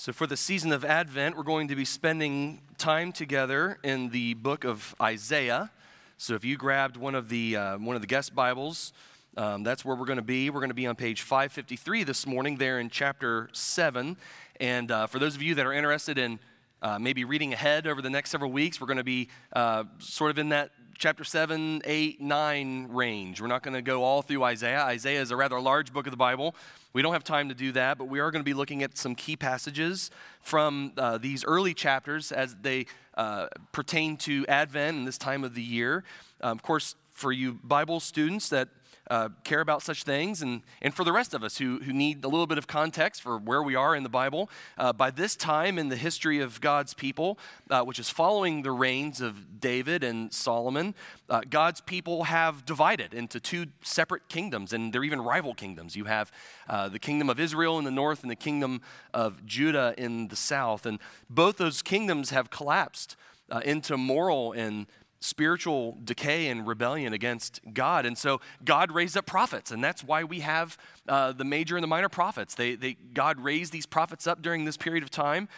So, for the season of Advent, we're going to be spending time together in the book of Isaiah. So, if you grabbed one of the, uh, one of the guest Bibles, um, that's where we're going to be. We're going to be on page 553 this morning, there in chapter 7. And uh, for those of you that are interested in uh, maybe reading ahead over the next several weeks, we're going to be uh, sort of in that chapter 7, 8, 9 range. We're not going to go all through Isaiah. Isaiah is a rather large book of the Bible. We don't have time to do that, but we are going to be looking at some key passages from uh, these early chapters as they uh, pertain to Advent and this time of the year. Um, of course, for you Bible students that uh, care about such things, and, and for the rest of us who, who need a little bit of context for where we are in the Bible, uh, by this time in the history of God's people, uh, which is following the reigns of David and Solomon, uh, God's people have divided into two separate kingdoms, and they're even rival kingdoms. You have uh, the kingdom of Israel in the north and the kingdom of Judah in the south, and both those kingdoms have collapsed into moral and spiritual decay and rebellion against God. And so God raised up prophets, and that's why we have uh, the major and the minor prophets. They, they, God raised these prophets up during this period of time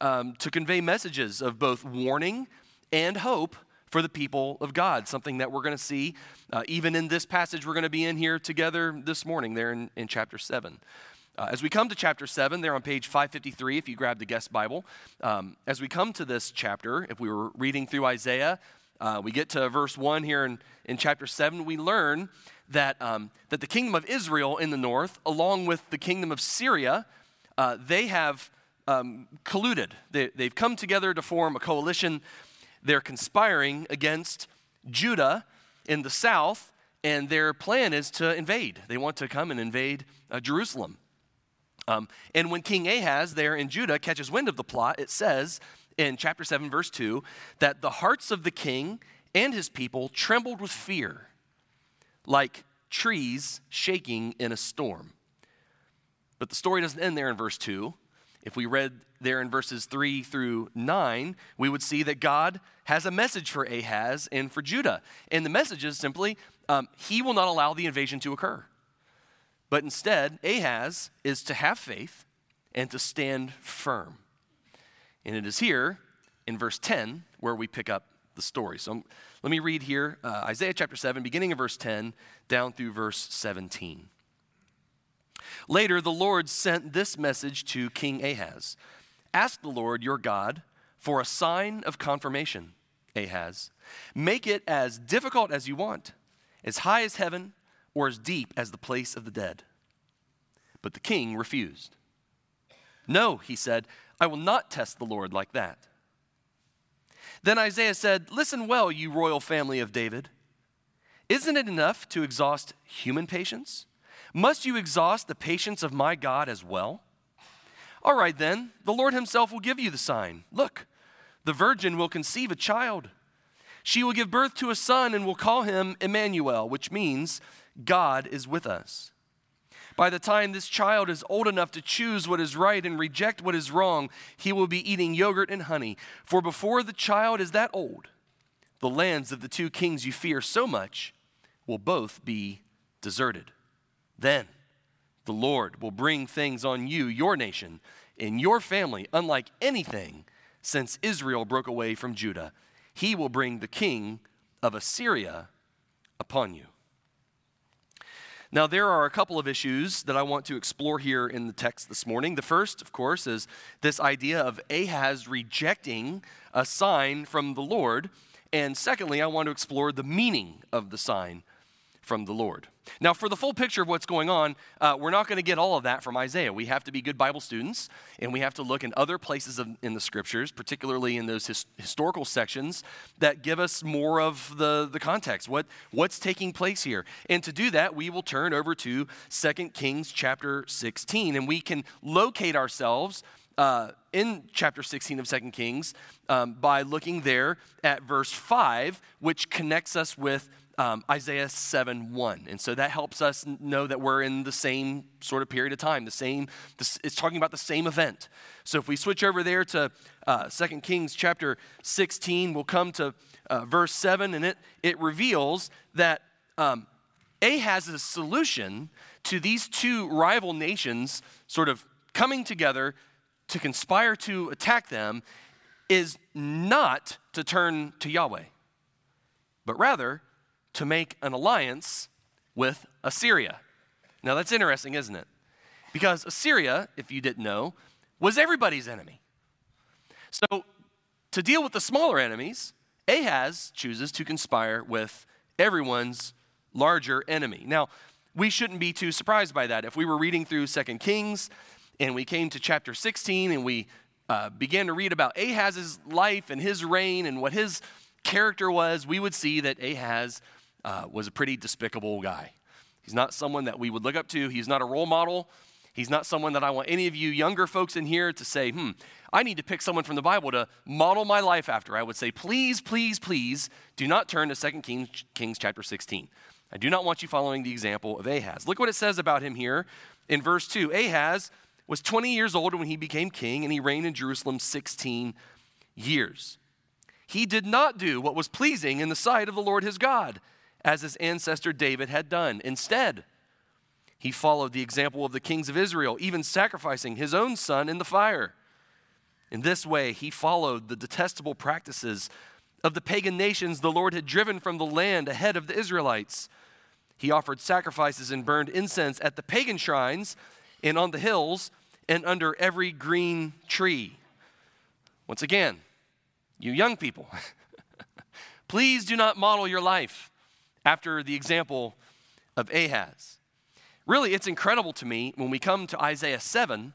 um, to convey messages of both warning and hope for the people of God, something that we're going to see uh, even in this passage we're going to be in here together this morning, there in, in chapter 7. Uh, as we come to chapter 7, there on page 553, if you grab the guest Bible, um, as we come to this chapter, if we were reading through Isaiah, uh, we get to verse 1 here in, in chapter 7, we learn that, um, that the kingdom of Israel in the north, along with the kingdom of Syria, uh, they have um, colluded. They, they've come together to form a coalition. They're conspiring against Judah in the south, and their plan is to invade. They want to come and invade uh, Jerusalem. Um, and when King Ahaz there in Judah catches wind of the plot, it says in chapter 7, verse 2, that the hearts of the king and his people trembled with fear, like trees shaking in a storm. But the story doesn't end there in verse 2. If we read there in verses 3 through 9, we would see that God has a message for Ahaz and for Judah. And the message is simply um, he will not allow the invasion to occur. But instead, Ahaz is to have faith and to stand firm. And it is here in verse 10 where we pick up the story. So let me read here uh, Isaiah chapter 7, beginning of verse 10 down through verse 17. Later, the Lord sent this message to King Ahaz Ask the Lord your God for a sign of confirmation, Ahaz. Make it as difficult as you want, as high as heaven, or as deep as the place of the dead. But the king refused. No, he said, I will not test the Lord like that. Then Isaiah said, Listen well, you royal family of David. Isn't it enough to exhaust human patience? Must you exhaust the patience of my God as well? All right, then, the Lord Himself will give you the sign. Look, the virgin will conceive a child. She will give birth to a son and will call him Emmanuel, which means God is with us. By the time this child is old enough to choose what is right and reject what is wrong, he will be eating yogurt and honey. For before the child is that old, the lands of the two kings you fear so much will both be deserted. Then the Lord will bring things on you, your nation, and your family, unlike anything since Israel broke away from Judah. He will bring the king of Assyria upon you. Now, there are a couple of issues that I want to explore here in the text this morning. The first, of course, is this idea of Ahaz rejecting a sign from the Lord. And secondly, I want to explore the meaning of the sign from the Lord. Now, for the full picture of what's going on, uh, we're not going to get all of that from Isaiah. We have to be good Bible students, and we have to look in other places of, in the scriptures, particularly in those his, historical sections that give us more of the, the context, what, what's taking place here. And to do that, we will turn over to 2 Kings chapter 16, and we can locate ourselves uh, in chapter 16 of 2 Kings um, by looking there at verse 5, which connects us with um, Isaiah 7 1. And so that helps us know that we're in the same sort of period of time, the same, it's talking about the same event. So if we switch over there to uh, 2 Kings chapter 16, we'll come to uh, verse 7, and it, it reveals that um, Ahaz's solution to these two rival nations sort of coming together to conspire to attack them is not to turn to Yahweh, but rather to make an alliance with Assyria. Now that's interesting, isn't it? Because Assyria, if you didn't know, was everybody's enemy. So to deal with the smaller enemies, Ahaz chooses to conspire with everyone's larger enemy. Now, we shouldn't be too surprised by that. If we were reading through Second Kings and we came to chapter 16 and we uh, began to read about Ahaz's life and his reign and what his character was, we would see that Ahaz uh, was a pretty despicable guy. He's not someone that we would look up to, he's not a role model. He's not someone that I want any of you younger folks in here to say, hmm, I need to pick someone from the Bible to model my life after. I would say, please, please, please do not turn to 2 Kings, Kings chapter 16. I do not want you following the example of Ahaz. Look what it says about him here in verse 2. Ahaz was 20 years old when he became king, and he reigned in Jerusalem 16 years. He did not do what was pleasing in the sight of the Lord his God, as his ancestor David had done. Instead, he followed the example of the kings of Israel, even sacrificing his own son in the fire. In this way, he followed the detestable practices of the pagan nations the Lord had driven from the land ahead of the Israelites. He offered sacrifices and burned incense at the pagan shrines and on the hills and under every green tree. Once again, you young people, please do not model your life after the example of Ahaz. Really, it's incredible to me when we come to Isaiah 7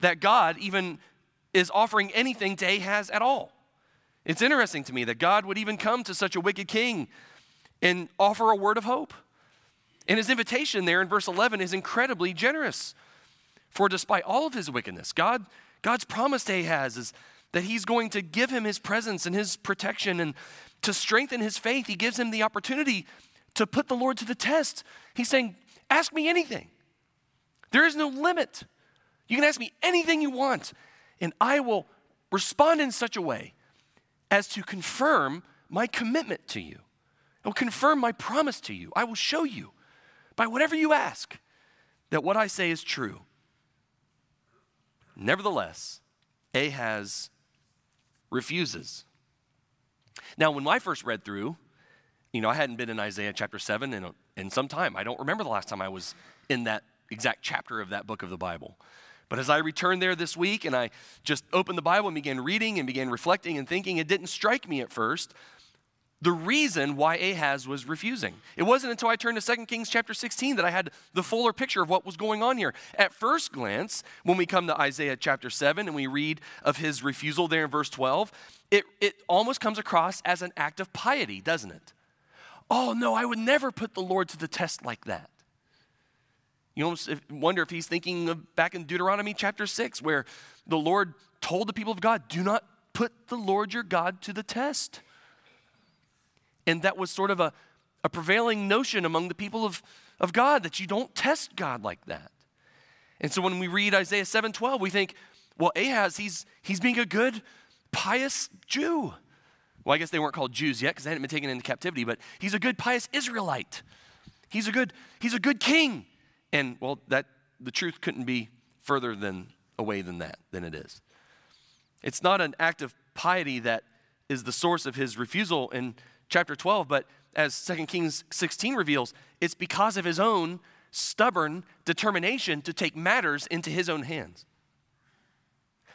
that God even is offering anything to Ahaz at all. It's interesting to me that God would even come to such a wicked king and offer a word of hope. And his invitation there in verse 11 is incredibly generous. For despite all of his wickedness, God, God's promise to Ahaz is that he's going to give him his presence and his protection and to strengthen his faith. He gives him the opportunity to put the Lord to the test. He's saying, Ask me anything. There is no limit. You can ask me anything you want, and I will respond in such a way as to confirm my commitment to you. I will confirm my promise to you. I will show you by whatever you ask that what I say is true. Nevertheless, Ahaz refuses. Now, when I first read through, you know, I hadn't been in Isaiah chapter 7 in, in some time. I don't remember the last time I was in that exact chapter of that book of the Bible. But as I returned there this week and I just opened the Bible and began reading and began reflecting and thinking, it didn't strike me at first the reason why Ahaz was refusing. It wasn't until I turned to 2 Kings chapter 16 that I had the fuller picture of what was going on here. At first glance, when we come to Isaiah chapter 7 and we read of his refusal there in verse 12, it, it almost comes across as an act of piety, doesn't it? Oh, no, I would never put the Lord to the test like that. You almost wonder if he's thinking of back in Deuteronomy chapter 6, where the Lord told the people of God, Do not put the Lord your God to the test. And that was sort of a, a prevailing notion among the people of, of God that you don't test God like that. And so when we read Isaiah 7:12, we think, well, Ahaz, he's he's being a good, pious Jew. Well, I guess they weren't called Jews yet because they hadn't been taken into captivity, but he's a good, pious Israelite. He's a good, he's a good king. And well, that the truth couldn't be further than away than that, than it is. It's not an act of piety that is the source of his refusal in chapter 12, but as 2 Kings 16 reveals, it's because of his own stubborn determination to take matters into his own hands.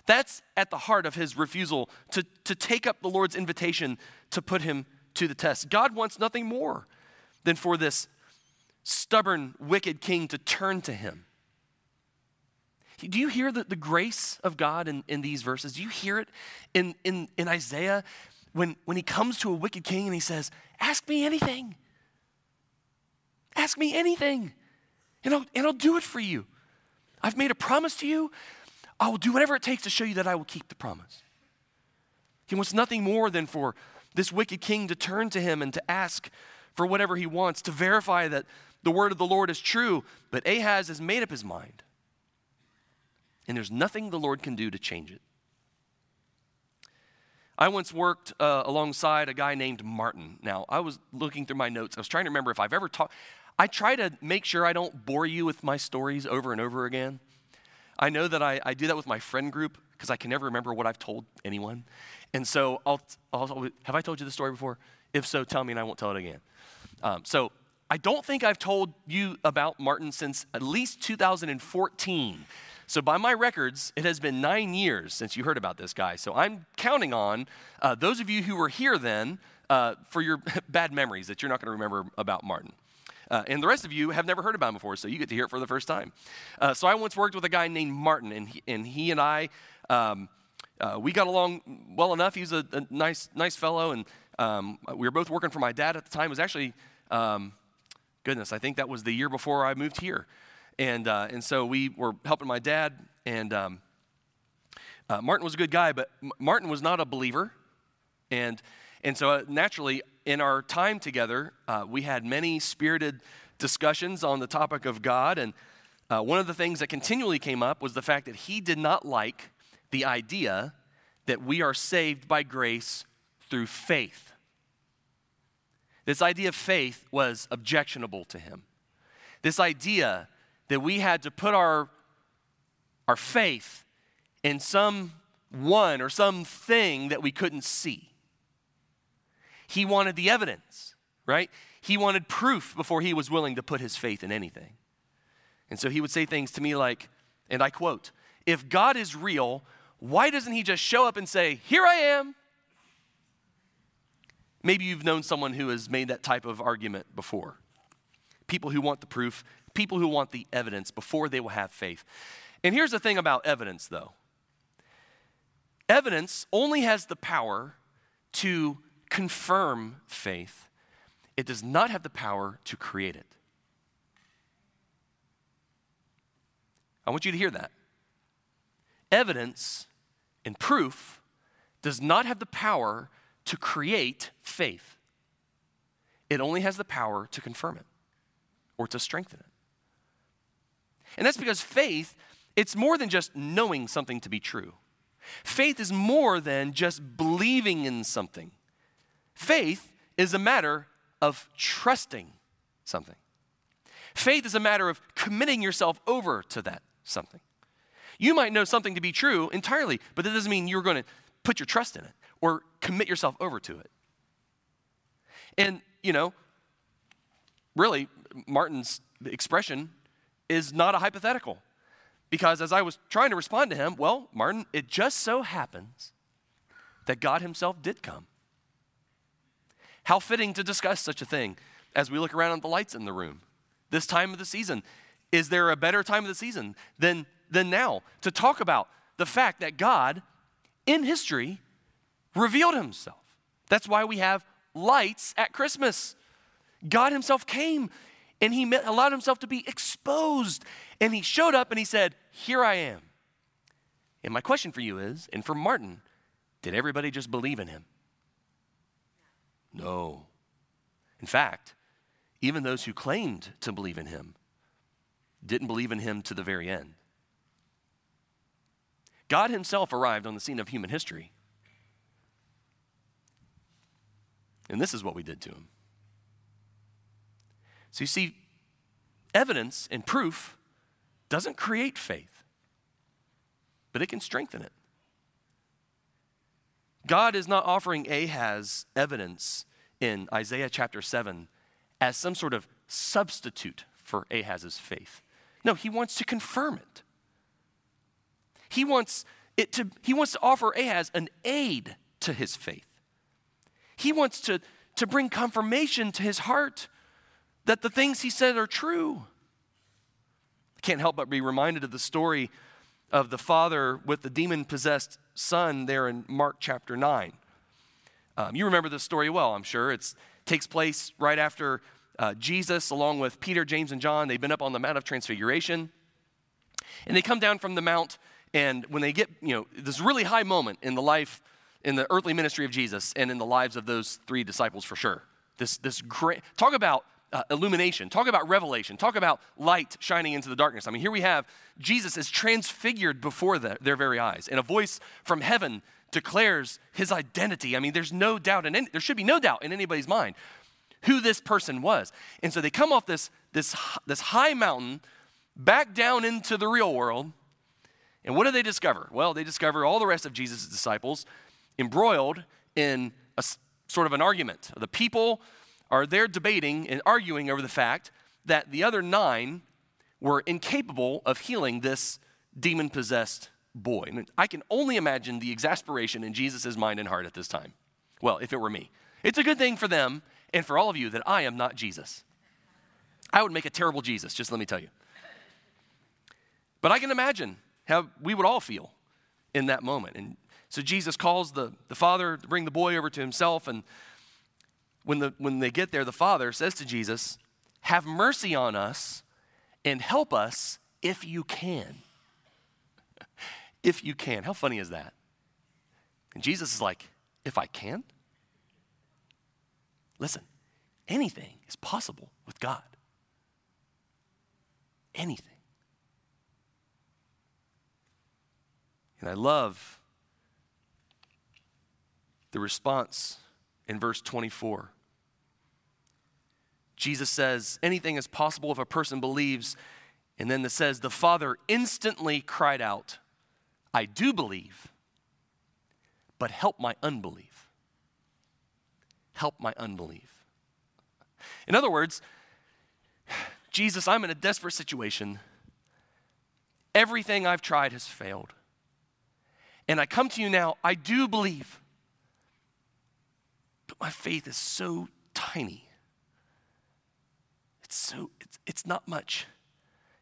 That's at the heart of his refusal to, to take up the Lord's invitation to put him to the test. God wants nothing more than for this stubborn, wicked king to turn to him. Do you hear the, the grace of God in, in these verses? Do you hear it in, in, in Isaiah when, when he comes to a wicked king and he says, Ask me anything. Ask me anything, and I'll, and I'll do it for you. I've made a promise to you. I will do whatever it takes to show you that I will keep the promise. He wants nothing more than for this wicked king to turn to him and to ask for whatever he wants, to verify that the word of the Lord is true. But Ahaz has made up his mind. And there's nothing the Lord can do to change it. I once worked uh, alongside a guy named Martin. Now, I was looking through my notes. I was trying to remember if I've ever talked. I try to make sure I don't bore you with my stories over and over again. I know that I, I do that with my friend group because I can never remember what I've told anyone. And so I'll, I'll, have I told you the story before? If so, tell me and I won't tell it again. Um, so I don't think I've told you about Martin since at least 2014. So, by my records, it has been nine years since you heard about this guy. So, I'm counting on uh, those of you who were here then uh, for your bad memories that you're not going to remember about Martin. Uh, and the rest of you have never heard about him before, so you get to hear it for the first time. Uh, so, I once worked with a guy named Martin, and he and, he and I, um, uh, we got along well enough. He was a, a nice, nice fellow, and um, we were both working for my dad at the time. It was actually, um, goodness, I think that was the year before I moved here. And, uh, and so we were helping my dad, and um, uh, Martin was a good guy, but M- Martin was not a believer. And, and so uh, naturally, in our time together, uh, we had many spirited discussions on the topic of God. And uh, one of the things that continually came up was the fact that he did not like the idea that we are saved by grace through faith. This idea of faith was objectionable to him. This idea that we had to put our, our faith in some one or something that we couldn't see. He wanted the evidence, right? He wanted proof before he was willing to put his faith in anything. And so he would say things to me like, and I quote, if God is real, why doesn't he just show up and say, Here I am? Maybe you've known someone who has made that type of argument before. People who want the proof, people who want the evidence before they will have faith. And here's the thing about evidence, though evidence only has the power to confirm faith, it does not have the power to create it. I want you to hear that. Evidence and proof does not have the power to create faith. It only has the power to confirm it or to strengthen it. And that's because faith, it's more than just knowing something to be true. Faith is more than just believing in something. Faith is a matter of trusting something. Faith is a matter of committing yourself over to that something. You might know something to be true entirely, but that doesn't mean you're going to put your trust in it or commit yourself over to it. And, you know, really, Martin's expression is not a hypothetical. Because as I was trying to respond to him, well, Martin, it just so happens that God Himself did come. How fitting to discuss such a thing as we look around at the lights in the room. This time of the season. Is there a better time of the season than, than now to talk about the fact that God in history revealed Himself? That's why we have lights at Christmas. God Himself came and he allowed himself to be exposed. And he showed up and he said, Here I am. And my question for you is, and for Martin, did everybody just believe in him? No. In fact, even those who claimed to believe in him didn't believe in him to the very end. God himself arrived on the scene of human history. And this is what we did to him. So you see, evidence and proof doesn't create faith, but it can strengthen it. God is not offering Ahaz evidence in Isaiah chapter 7 as some sort of substitute for Ahaz's faith. No, he wants to confirm it. He wants it to he wants to offer Ahaz an aid to his faith. He wants to, to bring confirmation to his heart that the things he said are true. I can't help but be reminded of the story of the father with the demon possessed son there in Mark chapter 9. Um, you remember this story well, I'm sure. It takes place right after uh, Jesus, along with Peter, James, and John. They've been up on the Mount of Transfiguration. And they come down from the Mount, and when they get, you know, this really high moment in the life, in the earthly ministry of Jesus, and in the lives of those three disciples for sure. This, this great, talk about uh, illumination. Talk about revelation. Talk about light shining into the darkness. I mean, here we have Jesus is transfigured before the, their very eyes, and a voice from heaven declares his identity. I mean, there's no doubt any, there should be no doubt in anybody's mind who this person was. And so they come off this, this, this high mountain back down into the real world, And what do they discover? Well, they discover all the rest of Jesus' disciples embroiled in a sort of an argument. The people are there debating and arguing over the fact that the other nine were incapable of healing this demon possessed boy. And I can only imagine the exasperation in Jesus' mind and heart at this time. Well, if it were me, it's a good thing for them and for all of you that I am not Jesus. I would make a terrible Jesus, just let me tell you. But I can imagine how we would all feel in that moment. And so Jesus calls the, the father to bring the boy over to himself. And when, the, when they get there, the father says to Jesus, Have mercy on us and help us if you can. if you can. How funny is that? And Jesus is like, If I can? Listen, anything is possible with God. Anything. And I love the response in verse 24. Jesus says, anything is possible if a person believes. And then it says, the father instantly cried out, I do believe, but help my unbelief. Help my unbelief. In other words, Jesus, I'm in a desperate situation. Everything I've tried has failed. And I come to you now, I do believe. My faith is so tiny. It's so, it's, it's not much.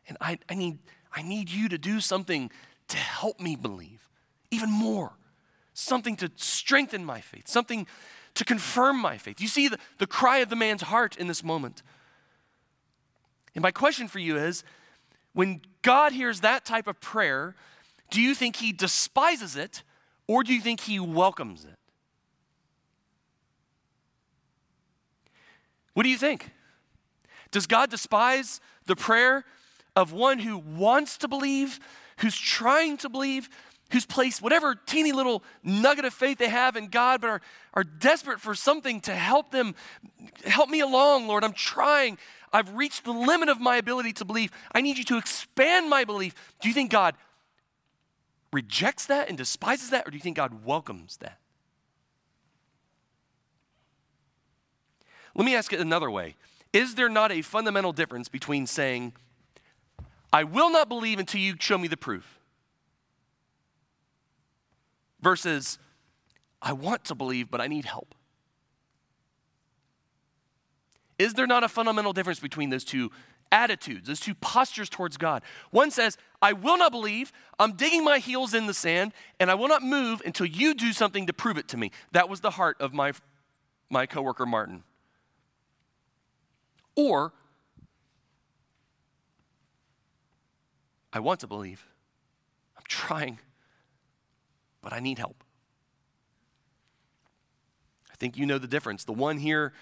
And I, I, need, I need you to do something to help me believe even more. Something to strengthen my faith, something to confirm my faith. You see the, the cry of the man's heart in this moment. And my question for you is when God hears that type of prayer, do you think he despises it or do you think he welcomes it? What do you think? Does God despise the prayer of one who wants to believe, who's trying to believe, who's placed whatever teeny little nugget of faith they have in God, but are, are desperate for something to help them? Help me along, Lord. I'm trying. I've reached the limit of my ability to believe. I need you to expand my belief. Do you think God rejects that and despises that, or do you think God welcomes that? Let me ask it another way Is there not a fundamental difference between saying, I will not believe until you show me the proof, versus, I want to believe, but I need help? Is there not a fundamental difference between those two attitudes, those two postures towards God. One says, I will not believe, I'm digging my heels in the sand, and I will not move until you do something to prove it to me. That was the heart of my, my coworker Martin. Or, I want to believe, I'm trying, but I need help. I think you know the difference. The one here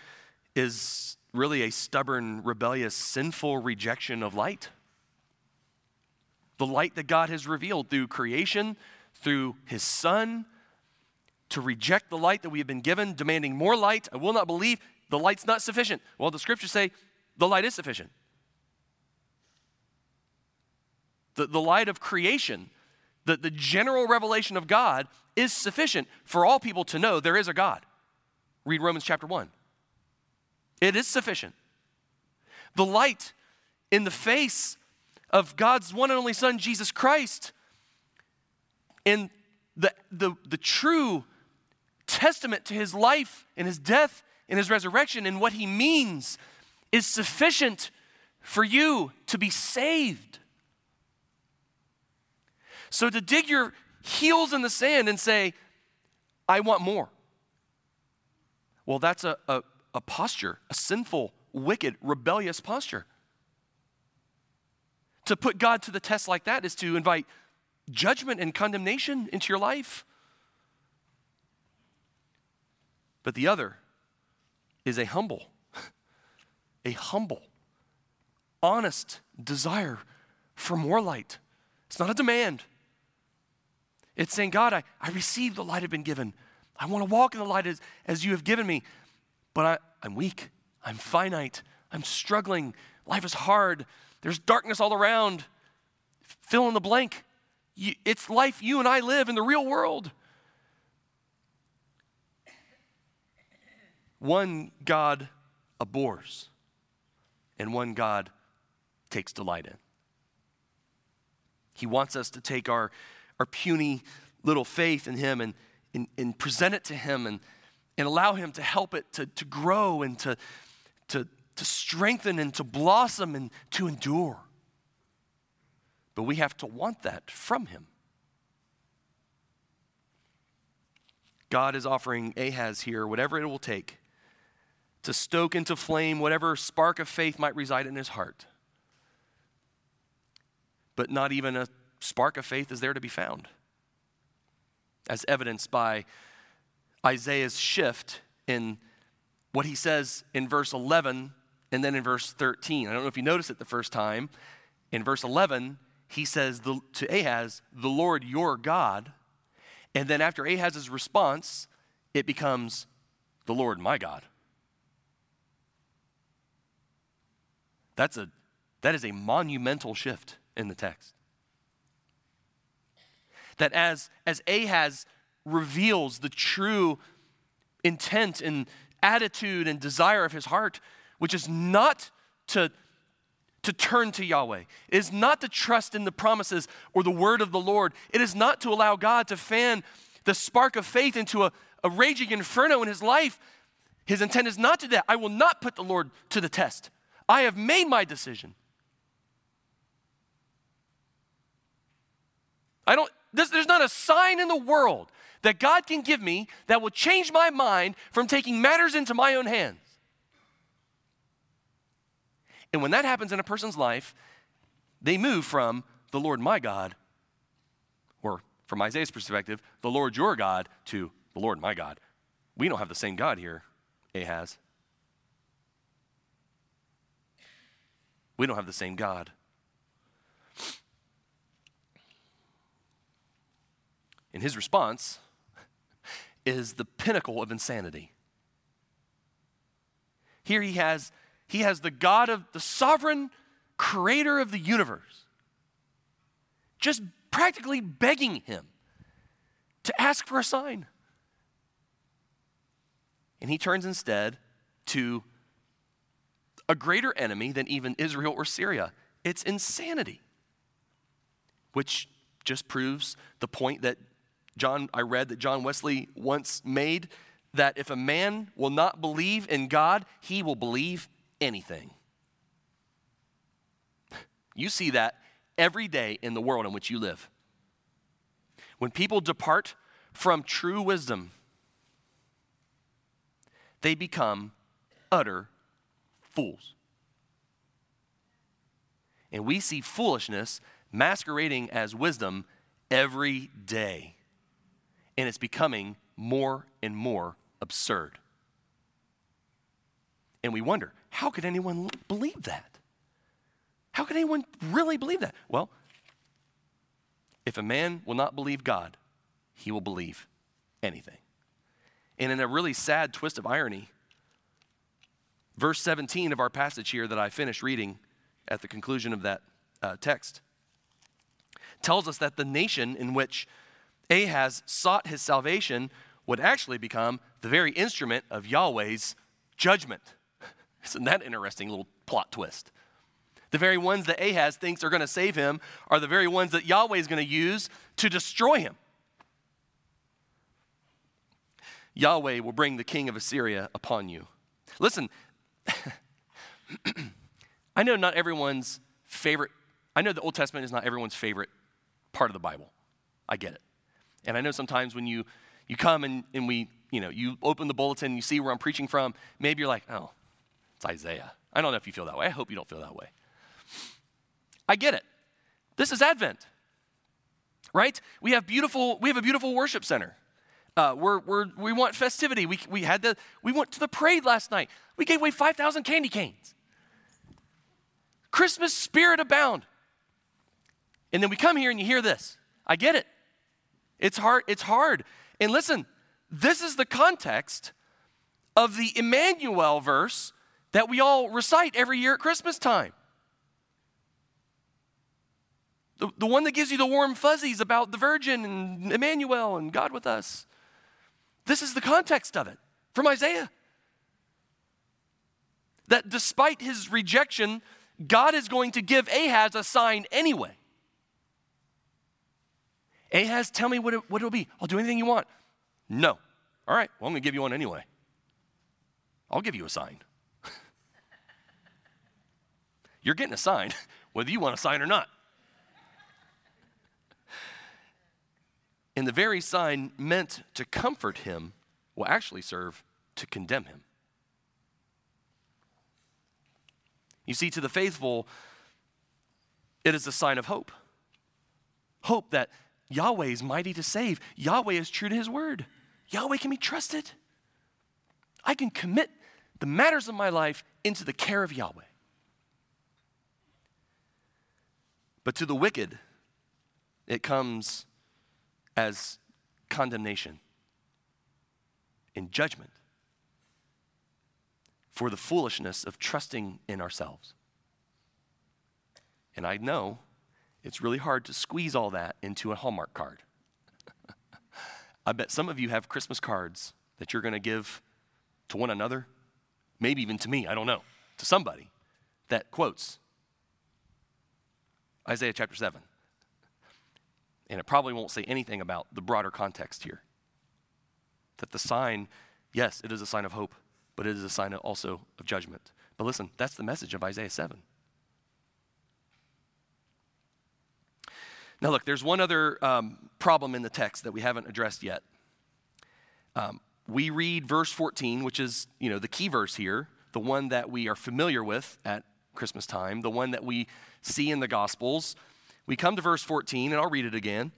is really a stubborn, rebellious, sinful rejection of light. The light that God has revealed through creation, through His Son, to reject the light that we have been given, demanding more light. I will not believe the light's not sufficient. Well, the scriptures say the light is sufficient. The, the light of creation, the, the general revelation of God, is sufficient for all people to know there is a God. Read Romans chapter 1. It is sufficient. The light in the face of God's one and only Son, Jesus Christ, and the, the, the true testament to his life and his death and his resurrection and what he means is sufficient for you to be saved. So to dig your heels in the sand and say, I want more. Well, that's a, a, a posture, a sinful, wicked, rebellious posture. To put God to the test like that is to invite judgment and condemnation into your life. But the other is a humble, a humble, honest desire for more light. It's not a demand. It's saying, God, I, I receive the light I've been given. I want to walk in the light as, as you have given me but I, I'm weak. I'm finite. I'm struggling. Life is hard. There's darkness all around. Fill in the blank. it's life you and I live in the real world. One God abhors, and one God takes delight in. He wants us to take our, our puny little faith in Him and, and, and present it to Him and, and allow Him to help it to, to grow and to, to, to strengthen and to blossom and to endure. But we have to want that from Him. God is offering Ahaz here whatever it will take to stoke into flame whatever spark of faith might reside in his heart. But not even a spark of faith is there to be found, as evidenced by Isaiah's shift in what he says in verse 11 and then in verse 13. I don't know if you noticed it the first time. In verse 11, he says to Ahaz, The Lord your God. And then after Ahaz's response, it becomes, The Lord my God. That's a, that is a monumental shift in the text. That as, as Ahaz reveals the true intent and attitude and desire of his heart, which is not to, to turn to Yahweh, it is not to trust in the promises or the word of the Lord, it is not to allow God to fan the spark of faith into a, a raging inferno in his life. His intent is not to that. I will not put the Lord to the test. I have made my decision. I don't, there's, there's not a sign in the world that God can give me that will change my mind from taking matters into my own hands. And when that happens in a person's life, they move from the Lord my God, or from Isaiah's perspective, the Lord your God, to the Lord my God. We don't have the same God here, Ahaz. We don't have the same God. And his response is the pinnacle of insanity. Here he has he has the God of the sovereign creator of the universe just practically begging him to ask for a sign. And he turns instead to a greater enemy than even Israel or Syria. It's insanity, which just proves the point that John, I read that John Wesley once made that if a man will not believe in God, he will believe anything. You see that every day in the world in which you live. When people depart from true wisdom, they become utter fools. And we see foolishness masquerading as wisdom every day. And it's becoming more and more absurd. And we wonder, how could anyone believe that? How could anyone really believe that? Well, if a man will not believe God, he will believe anything. And in a really sad twist of irony, verse 17 of our passage here that I finished reading at the conclusion of that uh, text tells us that the nation in which Ahaz sought his salvation would actually become the very instrument of Yahweh's judgment. Isn't that interesting little plot twist? The very ones that Ahaz thinks are going to save him are the very ones that Yahweh is going to use to destroy him. Yahweh will bring the king of Assyria upon you. Listen, I know not everyone's favorite, I know the Old Testament is not everyone's favorite part of the Bible. I get it. And I know sometimes when you, you come and, and we, you know, you open the bulletin you see where I'm preaching from, maybe you're like, oh, it's Isaiah. I don't know if you feel that way. I hope you don't feel that way. I get it. This is Advent, right? We have beautiful, we have a beautiful worship center. Uh, we're, we're, we want festivity. We, we, had the, we went to the parade last night. We gave away 5,000 candy canes. Christmas spirit abound. And then we come here and you hear this. I get it. It's hard. It's hard. And listen, this is the context of the Emmanuel verse that we all recite every year at Christmas time. the, the one that gives you the warm fuzzies about the Virgin and Emmanuel and God with us. This is the context of it from Isaiah. That despite his rejection, God is going to give Ahaz a sign anyway. Ahaz, tell me what, it, what it'll be. I'll do anything you want. No. All right, well, I'm going to give you one anyway. I'll give you a sign. You're getting a sign, whether you want a sign or not. And the very sign meant to comfort him will actually serve to condemn him. You see, to the faithful, it is a sign of hope. Hope that Yahweh is mighty to save, Yahweh is true to his word, Yahweh can be trusted. I can commit the matters of my life into the care of Yahweh. But to the wicked, it comes as condemnation and judgment for the foolishness of trusting in ourselves. And I know it's really hard to squeeze all that into a Hallmark card. I bet some of you have Christmas cards that you're going to give to one another, maybe even to me, I don't know, to somebody that quotes Isaiah chapter 7. And it probably won't say anything about the broader context here. That the sign, yes, it is a sign of hope, but it is a sign also of judgment. But listen, that's the message of Isaiah 7. Now, look, there's one other um, problem in the text that we haven't addressed yet. Um, we read verse 14, which is, you know, the key verse here, the one that we are familiar with at Christmas time, the one that we see in the Gospels. We come to verse 14, and I'll read it again.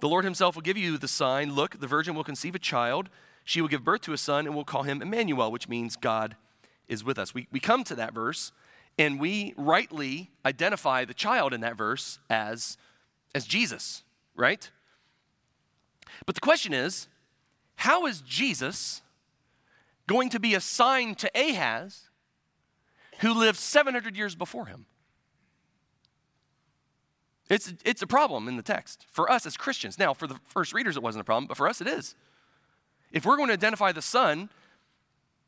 The Lord Himself will give you the sign Look, the virgin will conceive a child. She will give birth to a son, and we'll call him Emmanuel, which means God is with us. We, we come to that verse, and we rightly identify the child in that verse as, as Jesus, right? But the question is how is Jesus going to be a sign to Ahaz who lived 700 years before him? It's, it's a problem in the text for us as Christians. Now, for the first readers, it wasn't a problem, but for us, it is. If we're going to identify the Son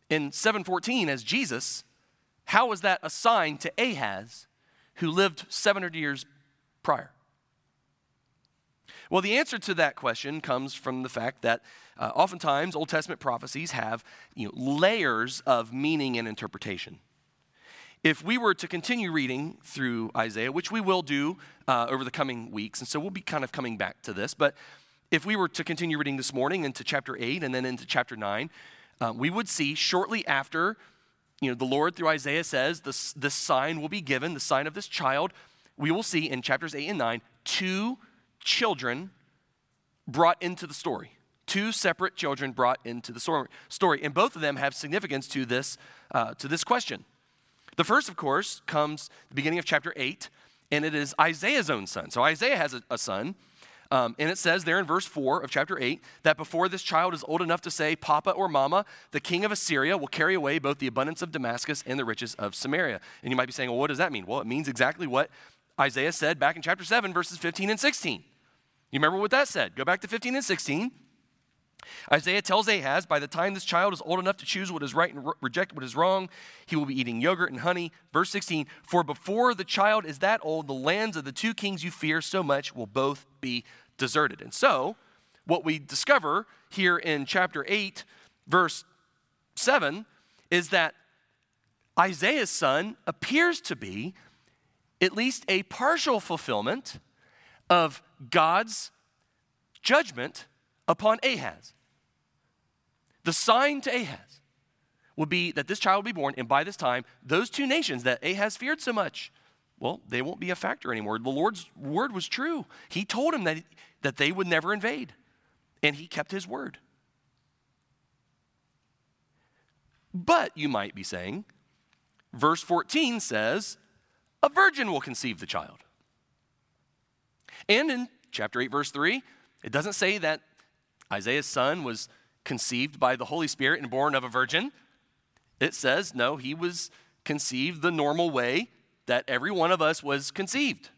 in 714 as Jesus, how is that a sign to Ahaz who lived 700 years prior? Well, the answer to that question comes from the fact that uh, oftentimes Old Testament prophecies have you know, layers of meaning and interpretation. If we were to continue reading through Isaiah, which we will do uh, over the coming weeks, and so we'll be kind of coming back to this, but if we were to continue reading this morning into chapter 8 and then into chapter 9, uh, we would see shortly after, you know, the Lord through Isaiah says, this, this sign will be given, the sign of this child. We will see in chapters 8 and 9, two children brought into the story. Two separate children brought into the story. And both of them have significance to this, uh, to this question. The first, of course, comes the beginning of chapter 8, and it is Isaiah's own son. So Isaiah has a, a son, um, and it says there in verse 4 of chapter 8 that before this child is old enough to say, Papa or Mama, the king of Assyria will carry away both the abundance of Damascus and the riches of Samaria. And you might be saying, well, what does that mean? Well, it means exactly what Isaiah said back in chapter 7, verses 15 and 16. You remember what that said? Go back to 15 and 16. Isaiah tells Ahaz, by the time this child is old enough to choose what is right and re- reject what is wrong, he will be eating yogurt and honey. Verse 16, for before the child is that old, the lands of the two kings you fear so much will both be deserted. And so, what we discover here in chapter 8, verse 7, is that Isaiah's son appears to be at least a partial fulfillment of God's judgment upon Ahaz. The sign to Ahaz would be that this child will be born, and by this time, those two nations that Ahaz feared so much, well, they won't be a factor anymore. The Lord's word was true. He told him that, that they would never invade, and he kept his word. But you might be saying, verse 14 says, a virgin will conceive the child. And in chapter 8, verse 3, it doesn't say that Isaiah's son was conceived by the Holy Spirit and born of a virgin. It says, no, he was conceived the normal way that every one of us was conceived.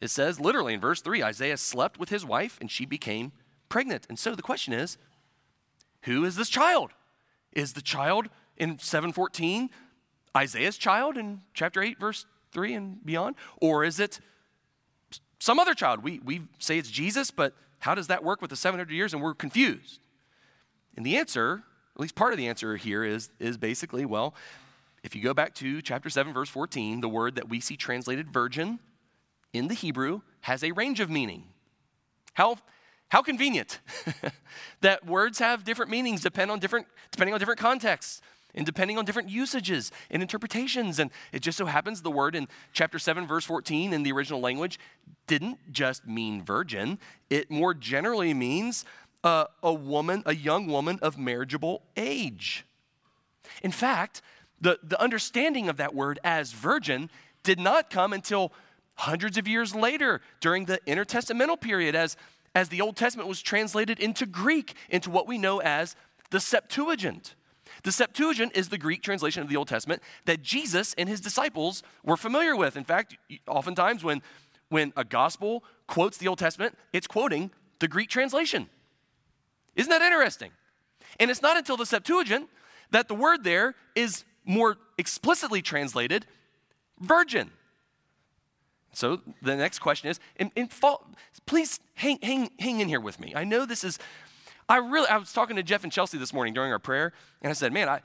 It says literally in verse 3 Isaiah slept with his wife and she became pregnant. And so the question is who is this child? Is the child in 714 Isaiah's child in chapter 8, verse 3 and beyond? Or is it some other child? We, we say it's Jesus, but how does that work with the 700 years? And we're confused. And the answer, at least part of the answer here, is, is basically well, if you go back to chapter 7, verse 14, the word that we see translated virgin in the Hebrew has a range of meaning. How, how convenient that words have different meanings depend on different, depending on different contexts and depending on different usages and interpretations. And it just so happens the word in chapter 7, verse 14 in the original language didn't just mean virgin, it more generally means uh, a woman, a young woman of marriageable age. In fact, the, the understanding of that word as virgin did not come until hundreds of years later during the intertestamental period as, as the Old Testament was translated into Greek, into what we know as the Septuagint. The Septuagint is the Greek translation of the Old Testament that Jesus and his disciples were familiar with. In fact, oftentimes when, when a gospel quotes the Old Testament, it's quoting the Greek translation. Isn't that interesting? And it's not until the Septuagint that the word there is more explicitly translated virgin. So the next question is, and, and fall, please hang, hang, hang in here with me. I know this is I really, I was talking to Jeff and Chelsea this morning during our prayer, and I said, man, I,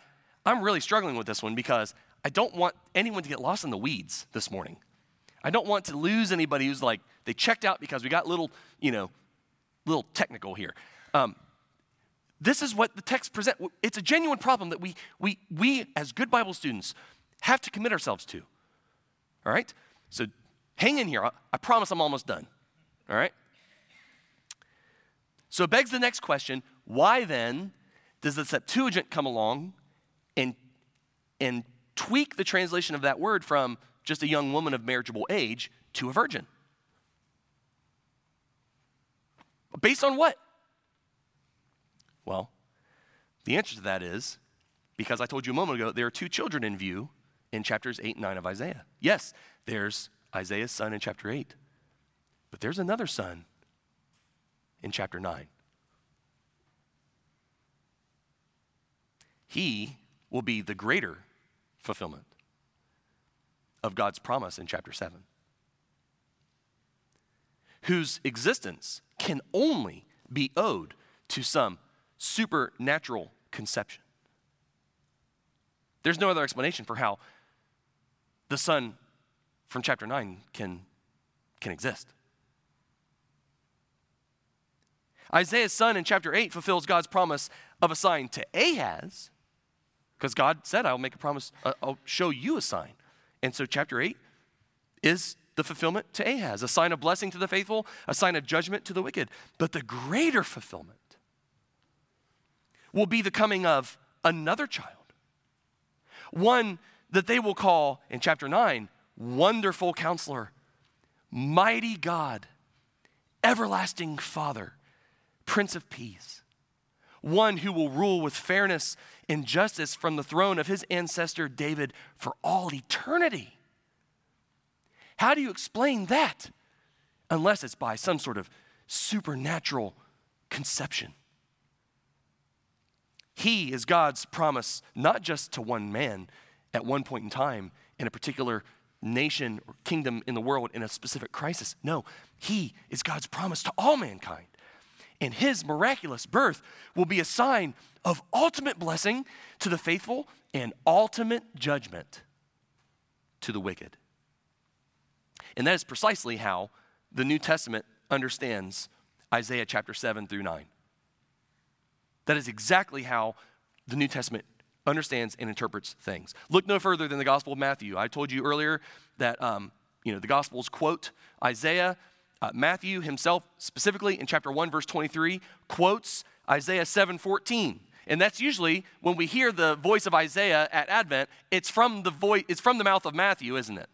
I'm really struggling with this one because I don't want anyone to get lost in the weeds this morning. I don't want to lose anybody who's like, they checked out because we got little, you know, little technical here. Um, this is what the text present. It's a genuine problem that we, we, we as good Bible students have to commit ourselves to. All right? So hang in here. I, I promise I'm almost done. All right? So it begs the next question why then does the Septuagint come along and, and tweak the translation of that word from just a young woman of marriageable age to a virgin? Based on what? Well, the answer to that is because I told you a moment ago, there are two children in view in chapters 8 and 9 of Isaiah. Yes, there's Isaiah's son in chapter 8, but there's another son in chapter 9. He will be the greater fulfillment of God's promise in chapter 7, whose existence can only be owed to some supernatural conception. There's no other explanation for how the Son from chapter 9 can, can exist. Isaiah's son in chapter 8 fulfills God's promise of a sign to Ahaz, because God said, I'll make a promise, uh, I'll show you a sign. And so, chapter 8 is the fulfillment to Ahaz, a sign of blessing to the faithful, a sign of judgment to the wicked. But the greater fulfillment will be the coming of another child, one that they will call in chapter 9 Wonderful Counselor, Mighty God, Everlasting Father Prince of Peace, one who will rule with fairness and justice from the throne of his ancestor David for all eternity. How do you explain that? Unless it's by some sort of supernatural conception. He is God's promise, not just to one man at one point in time in a particular nation or kingdom in the world in a specific crisis. No, He is God's promise to all mankind and his miraculous birth will be a sign of ultimate blessing to the faithful and ultimate judgment to the wicked. And that is precisely how the New Testament understands Isaiah chapter 7 through 9. That is exactly how the New Testament understands and interprets things. Look no further than the Gospel of Matthew. I told you earlier that um, you know the Gospels quote Isaiah uh, Matthew himself, specifically in chapter 1, verse 23, quotes Isaiah 7 14. And that's usually when we hear the voice of Isaiah at Advent, it's from the voice, it's from the mouth of Matthew, isn't it?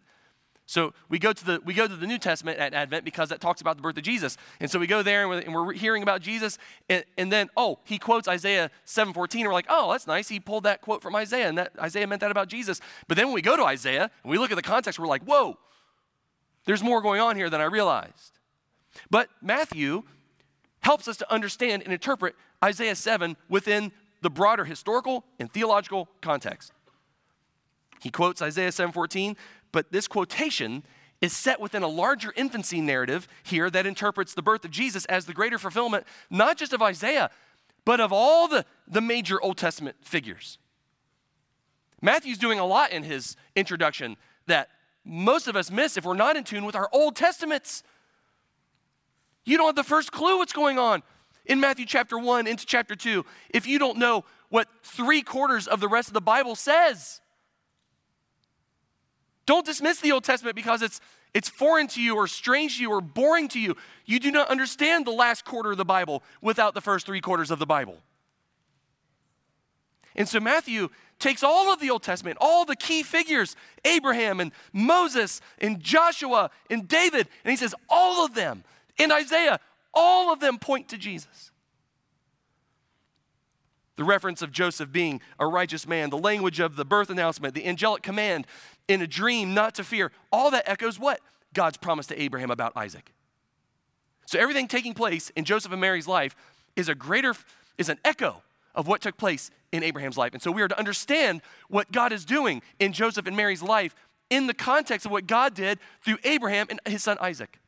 So we go to the we go to the New Testament at Advent because that talks about the birth of Jesus, and so we go there and we're, and we're hearing about Jesus, and, and, then oh he quotes Isaiah 7:14, and we're like oh that's nice, he pulled that quote from Isaiah, and that Isaiah meant that about Jesus. But then when we go to Isaiah and we look at the context, we're like whoa, there's more going on here than I realized. But Matthew helps us to understand and interpret Isaiah 7 within the broader historical and theological context. He quotes Isaiah 7:14, but this quotation is set within a larger infancy narrative here that interprets the birth of Jesus as the greater fulfillment, not just of Isaiah, but of all the, the major Old Testament figures. Matthew's doing a lot in his introduction that most of us miss if we're not in tune with our Old Testaments. You don't have the first clue what's going on in Matthew chapter 1 into chapter 2 if you don't know what three quarters of the rest of the Bible says. Don't dismiss the Old Testament because it's, it's foreign to you or strange to you or boring to you. You do not understand the last quarter of the Bible without the first three quarters of the Bible. And so Matthew takes all of the Old Testament, all the key figures, Abraham and Moses and Joshua and David, and he says, all of them, in Isaiah, all of them point to Jesus. The reference of Joseph being a righteous man, the language of the birth announcement, the angelic command in a dream not to fear, all that echoes what? God's promise to Abraham about Isaac. So everything taking place in Joseph and Mary's life is a greater is an echo of what took place in Abraham's life. And so we are to understand what God is doing in Joseph and Mary's life in the context of what God did through Abraham and his son Isaac.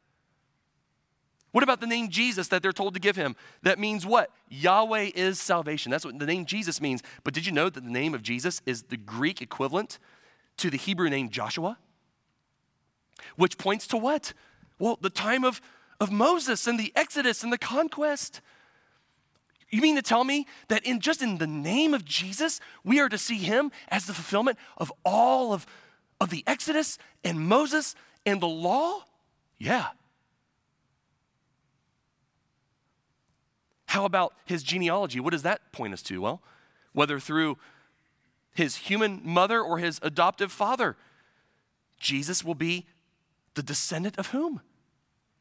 What about the name Jesus that they're told to give him? That means what? Yahweh is salvation. That's what the name Jesus means. But did you know that the name of Jesus is the Greek equivalent to the Hebrew name Joshua? Which points to what? Well, the time of, of Moses and the Exodus and the conquest. You mean to tell me that in just in the name of Jesus, we are to see him as the fulfillment of all of, of the Exodus and Moses and the law? Yeah. How about his genealogy? What does that point us to? Well, whether through his human mother or his adoptive father, Jesus will be the descendant of whom?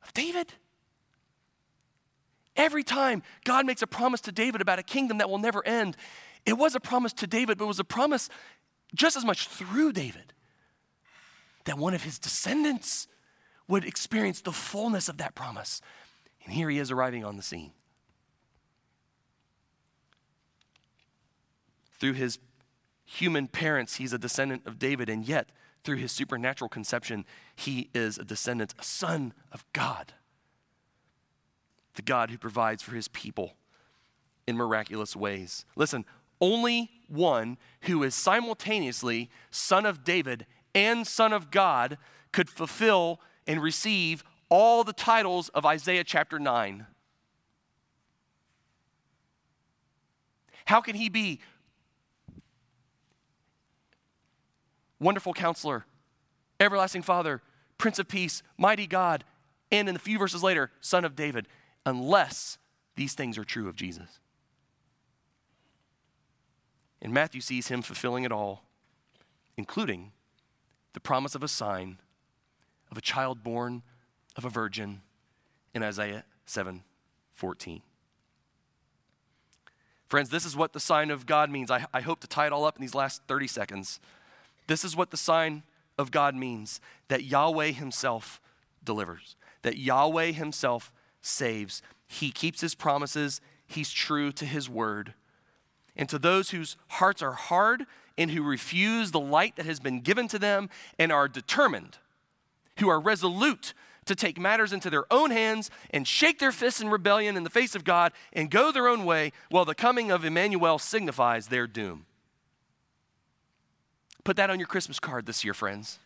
Of David. Every time God makes a promise to David about a kingdom that will never end, it was a promise to David, but it was a promise just as much through David that one of his descendants would experience the fullness of that promise. And here he is arriving on the scene. Through his human parents, he's a descendant of David, and yet through his supernatural conception, he is a descendant, a son of God. The God who provides for his people in miraculous ways. Listen, only one who is simultaneously son of David and son of God could fulfill and receive all the titles of Isaiah chapter 9. How can he be Wonderful counselor, everlasting father, prince of peace, mighty God, and in a few verses later, son of David, unless these things are true of Jesus. And Matthew sees him fulfilling it all, including the promise of a sign of a child born of a virgin in Isaiah 7 14. Friends, this is what the sign of God means. I, I hope to tie it all up in these last 30 seconds. This is what the sign of God means that Yahweh Himself delivers, that Yahweh Himself saves. He keeps His promises, He's true to His word. And to those whose hearts are hard and who refuse the light that has been given to them and are determined, who are resolute to take matters into their own hands and shake their fists in rebellion in the face of God and go their own way, while the coming of Immanuel signifies their doom. Put that on your Christmas card this year, friends.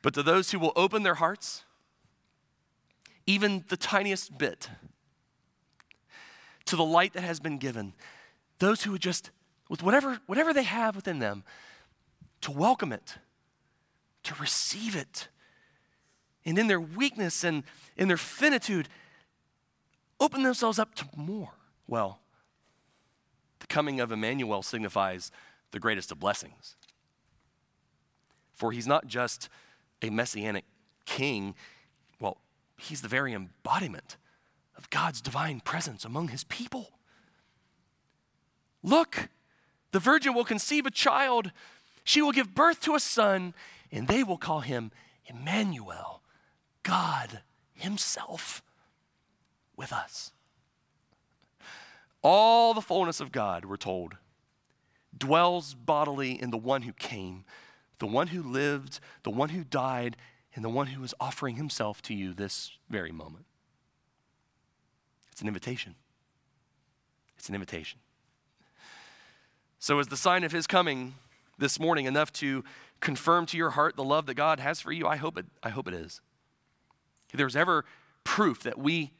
But to those who will open their hearts, even the tiniest bit, to the light that has been given, those who would just, with whatever, whatever they have within them, to welcome it, to receive it, and in their weakness and in their finitude, open themselves up to more. Well, coming of Immanuel signifies the greatest of blessings. For he's not just a messianic king, well, he's the very embodiment of God's divine presence among his people. Look, the virgin will conceive a child, she will give birth to a son, and they will call him Immanuel, God Himself with us. All the fullness of God, we're told, dwells bodily in the one who came, the one who lived, the one who died, and the one who is offering himself to you this very moment. It's an invitation. It's an invitation. So, is the sign of his coming this morning enough to confirm to your heart the love that God has for you? I hope it, I hope it is. If there's ever proof that we,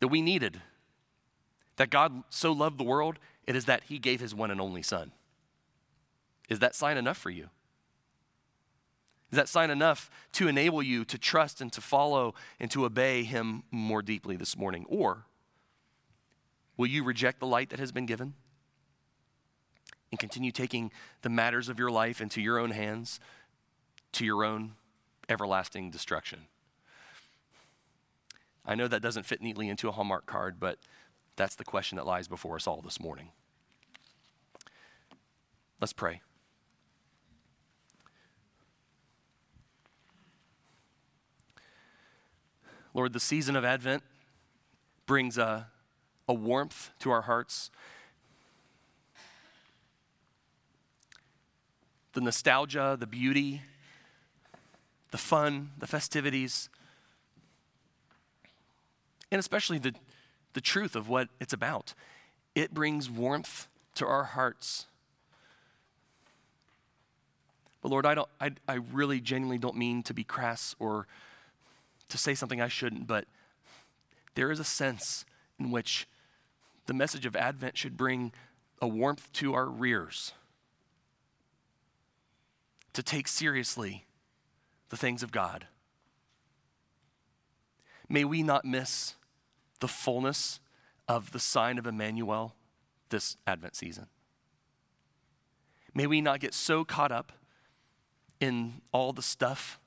that we needed, that God so loved the world, it is that he gave his one and only son. Is that sign enough for you? Is that sign enough to enable you to trust and to follow and to obey him more deeply this morning? Or will you reject the light that has been given and continue taking the matters of your life into your own hands to your own everlasting destruction? I know that doesn't fit neatly into a Hallmark card, but that's the question that lies before us all this morning. Let's pray. Lord, the season of Advent brings a, a warmth to our hearts. The nostalgia, the beauty, the fun, the festivities, and especially the, the truth of what it's about. It brings warmth to our hearts. But Lord, I, don't, I, I really genuinely don't mean to be crass or to say something I shouldn't, but there is a sense in which the message of Advent should bring a warmth to our rears to take seriously the things of God. May we not miss the fullness of the sign of Immanuel this Advent season. May we not get so caught up in all the stuff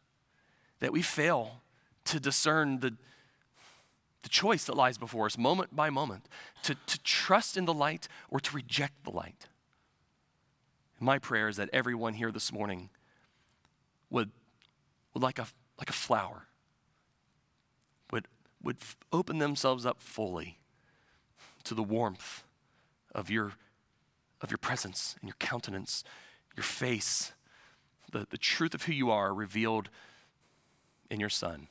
that we fail to discern the, the choice that lies before us moment by moment to, to trust in the light or to reject the light. My prayer is that everyone here this morning would, would like, a, like a flower, would, f- open themselves up fully to the warmth of your, of your presence and your countenance, your face, the, the truth of who you are revealed in your Son.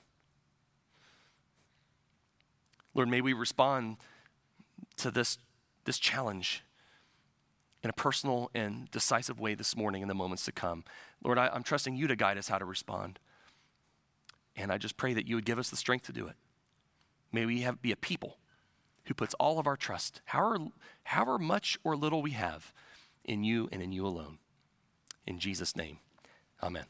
Lord, may we respond to this, this challenge in a personal and decisive way this morning in the moments to come. Lord, I, am trusting you to guide us how to respond. And I just pray that you would give us the strength to do it. May we have, be a people who puts all of our trust, however, however much or little we have, in you and in you alone. In Jesus' name, amen.